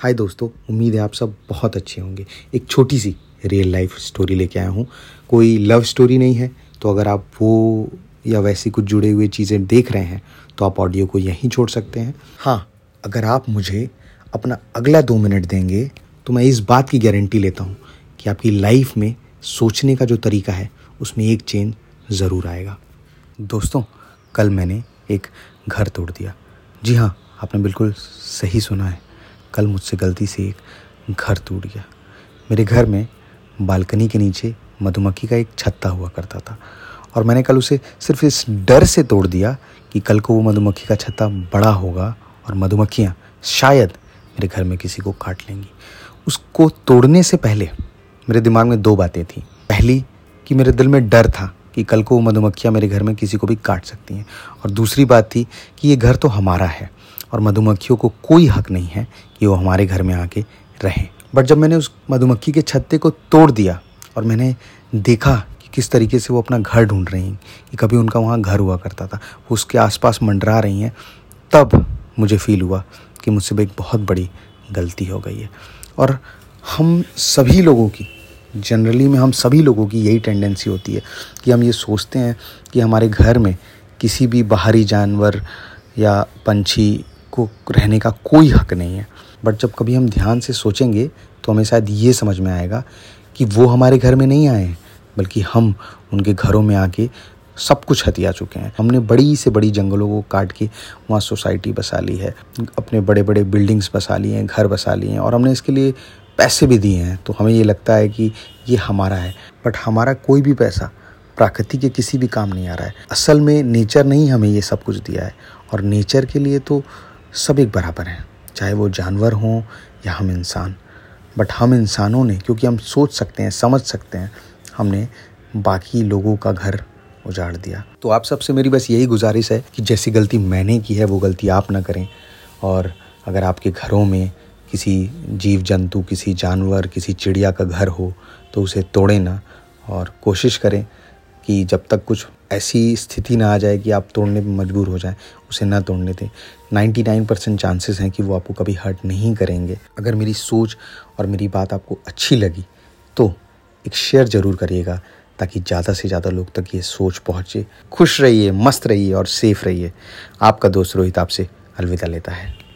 हाय दोस्तों, उम्मीद है आप सब बहुत अच्छे होंगे। एक छोटी सी रियल लाइफ स्टोरी लेके आया हूँ। कोई लव स्टोरी नहीं है तो अगर आप वो या वैसी कुछ जुड़े हुए चीज़ें देख रहे हैं तो आप ऑडियो को यहीं छोड़ सकते हैं। हाँ अगर आप मुझे अपना अगला दो मिनट देंगे तो मैं इस बात की गारंटी लेता हूँ कि आपकी लाइफ में सोचने का जो तरीका है, उसमें एक चेंज ज़रूर आएगा। दोस्तों, कल मैंने एक घर तोड़ दिया। जी हाँ आपने बिल्कुल सही सुना है। कल मुझसे गलती से एक घर टूट गया। मेरे घर में बालकनी के नीचे मधुमक्खी का एक छत्ता हुआ करता था और मैंने कल उसे सिर्फ़ इस डर से तोड़ दिया कि कल को वो मधुमक्खी का छत्ता बड़ा होगा और मधुमक्खियाँ शायद मेरे घर में किसी को काट लेंगी। उसको तोड़ने से पहले मेरे दिमाग में दो बातें थी। पहली, कि मेरे दिल में डर था कि कल को वो मधुमक्खियाँ मेरे घर में किसी को भी काट सकती हैं। और दूसरी बात थी कि ये घर तो हमारा है और मधुमक्खियों को कोई हक नहीं है कि वो हमारे घर में आके रहें। बट जब मैंने उस मधुमक्खी के छत्ते को तोड़ दिया और मैंने देखा कि किस तरीके से वो अपना घर ढूंढ रही हैं, कि कभी उनका वहाँ घर हुआ करता था, वो उसके आसपास मंडरा रही हैं, तब मुझे फील हुआ कि मुझसे भी एक बहुत बड़ी गलती हो गई है। और हम सभी लोगों की जनरली में हम सभी लोगों की यही टेंडेंसी होती है कि हम ये सोचते हैं कि हमारे घर में किसी भी बाहरी जानवर या पंछी को रहने का कोई हक नहीं है। बट जब कभी हम ध्यान से सोचेंगे तो हमें शायद ये समझ में आएगा कि वो हमारे घर में नहीं आए हैं, बल्कि हम उनके घरों में आके सब कुछ हथिया चुके हैं। हमने बड़ी से बड़ी जंगलों को काट के वहाँ सोसाइटी बसा ली है, अपने बड़े बड़े बिल्डिंग्स बसा लिए हैं, घर बसा लिए हैं, और हमने इसके लिए पैसे भी दिए हैं। तो हमें ये लगता है कि ये हमारा है। बट हमारा कोई भी पैसा प्रकृति के किसी भी काम नहीं आ रहा है। असल में नेचर नहीं हमें ये सब कुछ दिया है। और नेचर के लिए तो सब एक बराबर हैं, चाहे वो जानवर हों या हम इंसान। बट हम इंसानों ने, क्योंकि हम सोच सकते हैं, समझ सकते हैं, हमने बाकी लोगों का घर उजाड़ दिया। तो आप सबसे मेरी बस यही गुजारिश है कि जैसी गलती मैंने की है, वो गलती आप ना करें। और अगर आपके घरों में किसी जीव जंतु किसी जानवर, किसी चिड़िया का घर हो तो उसे तोड़ें ना। और कोशिश करें कि जब तक कुछ ऐसी स्थिति ना आ जाए कि आप तोड़ने पर मजबूर हो जाएँ, उसे ना तोड़ने दें। 99 परसेंट चांसेस हैं कि वो आपको कभी हर्ट नहीं करेंगे। अगर मेरी सोच और मेरी बात आपको अच्छी लगी तो एक शेयर ज़रूर करिएगा, ताकि ज़्यादा से ज़्यादा लोग तक ये सोच पहुँचे। खुश रहिए, मस्त रहिए और सेफ़ रहिए। आपका दोस्त रोहित आपसे अलविदा लेता है।